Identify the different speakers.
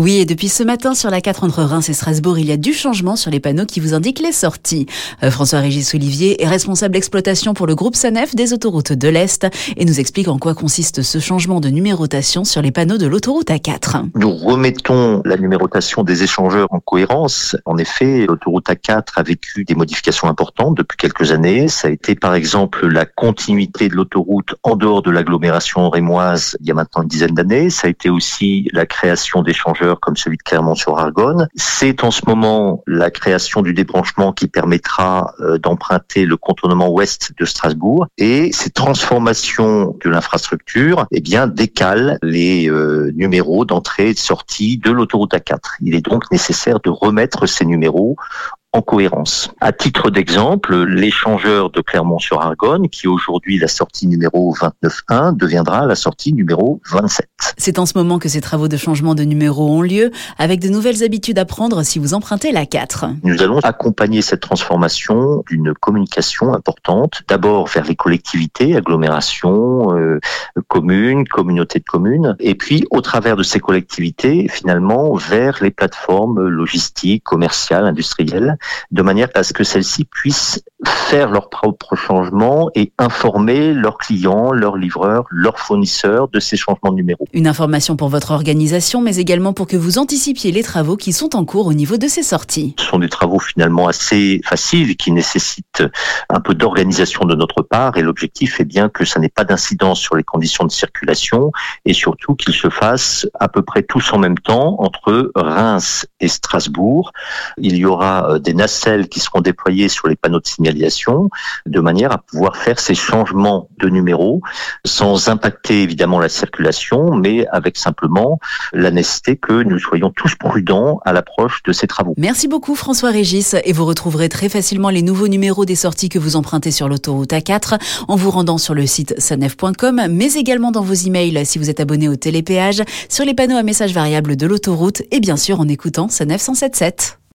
Speaker 1: Oui, et depuis ce matin sur la 4 entre Reims et Strasbourg, il y a du changement sur les panneaux qui vous indiquent les sorties. Euh, François-Régis Olivier est responsable d'exploitation pour le groupe SANEF des autoroutes de l'Est et nous explique en quoi consiste ce changement de numérotation sur les panneaux de l'autoroute A4.
Speaker 2: Nous remettons la numérotation des échangeurs en cohérence. En effet, l'autoroute A4 a vécu des modifications importantes depuis quelques années. Ça a été par exemple la continuité de l'autoroute en dehors de l'agglomération rémoise il y a maintenant une dizaine d'années. Ça a été aussi la création d'échangeurs comme celui de Clermont-sur-Argonne. C'est en ce moment la création du débranchement qui permettra euh, d'emprunter le contournement ouest de Strasbourg et ces transformations de l'infrastructure eh bien décalent les euh, numéros d'entrée et de sortie de l'autoroute A4. Il est donc nécessaire de remettre ces numéros en cohérence. À titre d'exemple, l'échangeur de Clermont-sur-Argonne, qui aujourd'hui la sortie numéro 29.1, deviendra la sortie numéro 27.
Speaker 1: C'est en ce moment que ces travaux de changement de numéro ont lieu, avec de nouvelles habitudes à prendre si vous empruntez la 4.
Speaker 2: Nous allons accompagner cette transformation d'une communication importante, d'abord vers les collectivités, agglomérations, euh, communes, communautés de communes, et puis au travers de ces collectivités, finalement, vers les plateformes logistiques, commerciales, industrielles, de manière à ce que celles-ci puissent faire leurs propres changements et informer leurs clients, leurs livreurs, leurs fournisseurs de ces changements de numéro.
Speaker 1: Une information pour votre organisation, mais également pour que vous anticipiez les travaux qui sont en cours au niveau de ces sorties.
Speaker 2: Ce sont des travaux finalement assez faciles qui nécessitent un peu d'organisation de notre part et l'objectif est bien que ça n'ait pas d'incidence sur les conditions de circulation et surtout qu'ils se fassent à peu près tous en même temps entre Reims et Strasbourg. Il y aura des nacelles qui seront déployées sur les panneaux de signalisation de manière à pouvoir faire ces changements de numéros sans impacter évidemment la circulation, mais avec simplement la nécessité que nous soyons tous prudents à l'approche de ces travaux.
Speaker 1: Merci beaucoup François Régis et vous retrouverez très facilement les nouveaux numéros des sorties que vous empruntez sur l'autoroute A4 en vous rendant sur le site sanef.com, mais également dans vos emails si vous êtes abonné au télépéage, sur les panneaux à messages variables de l'autoroute et bien sûr en écoutant Sanef 177.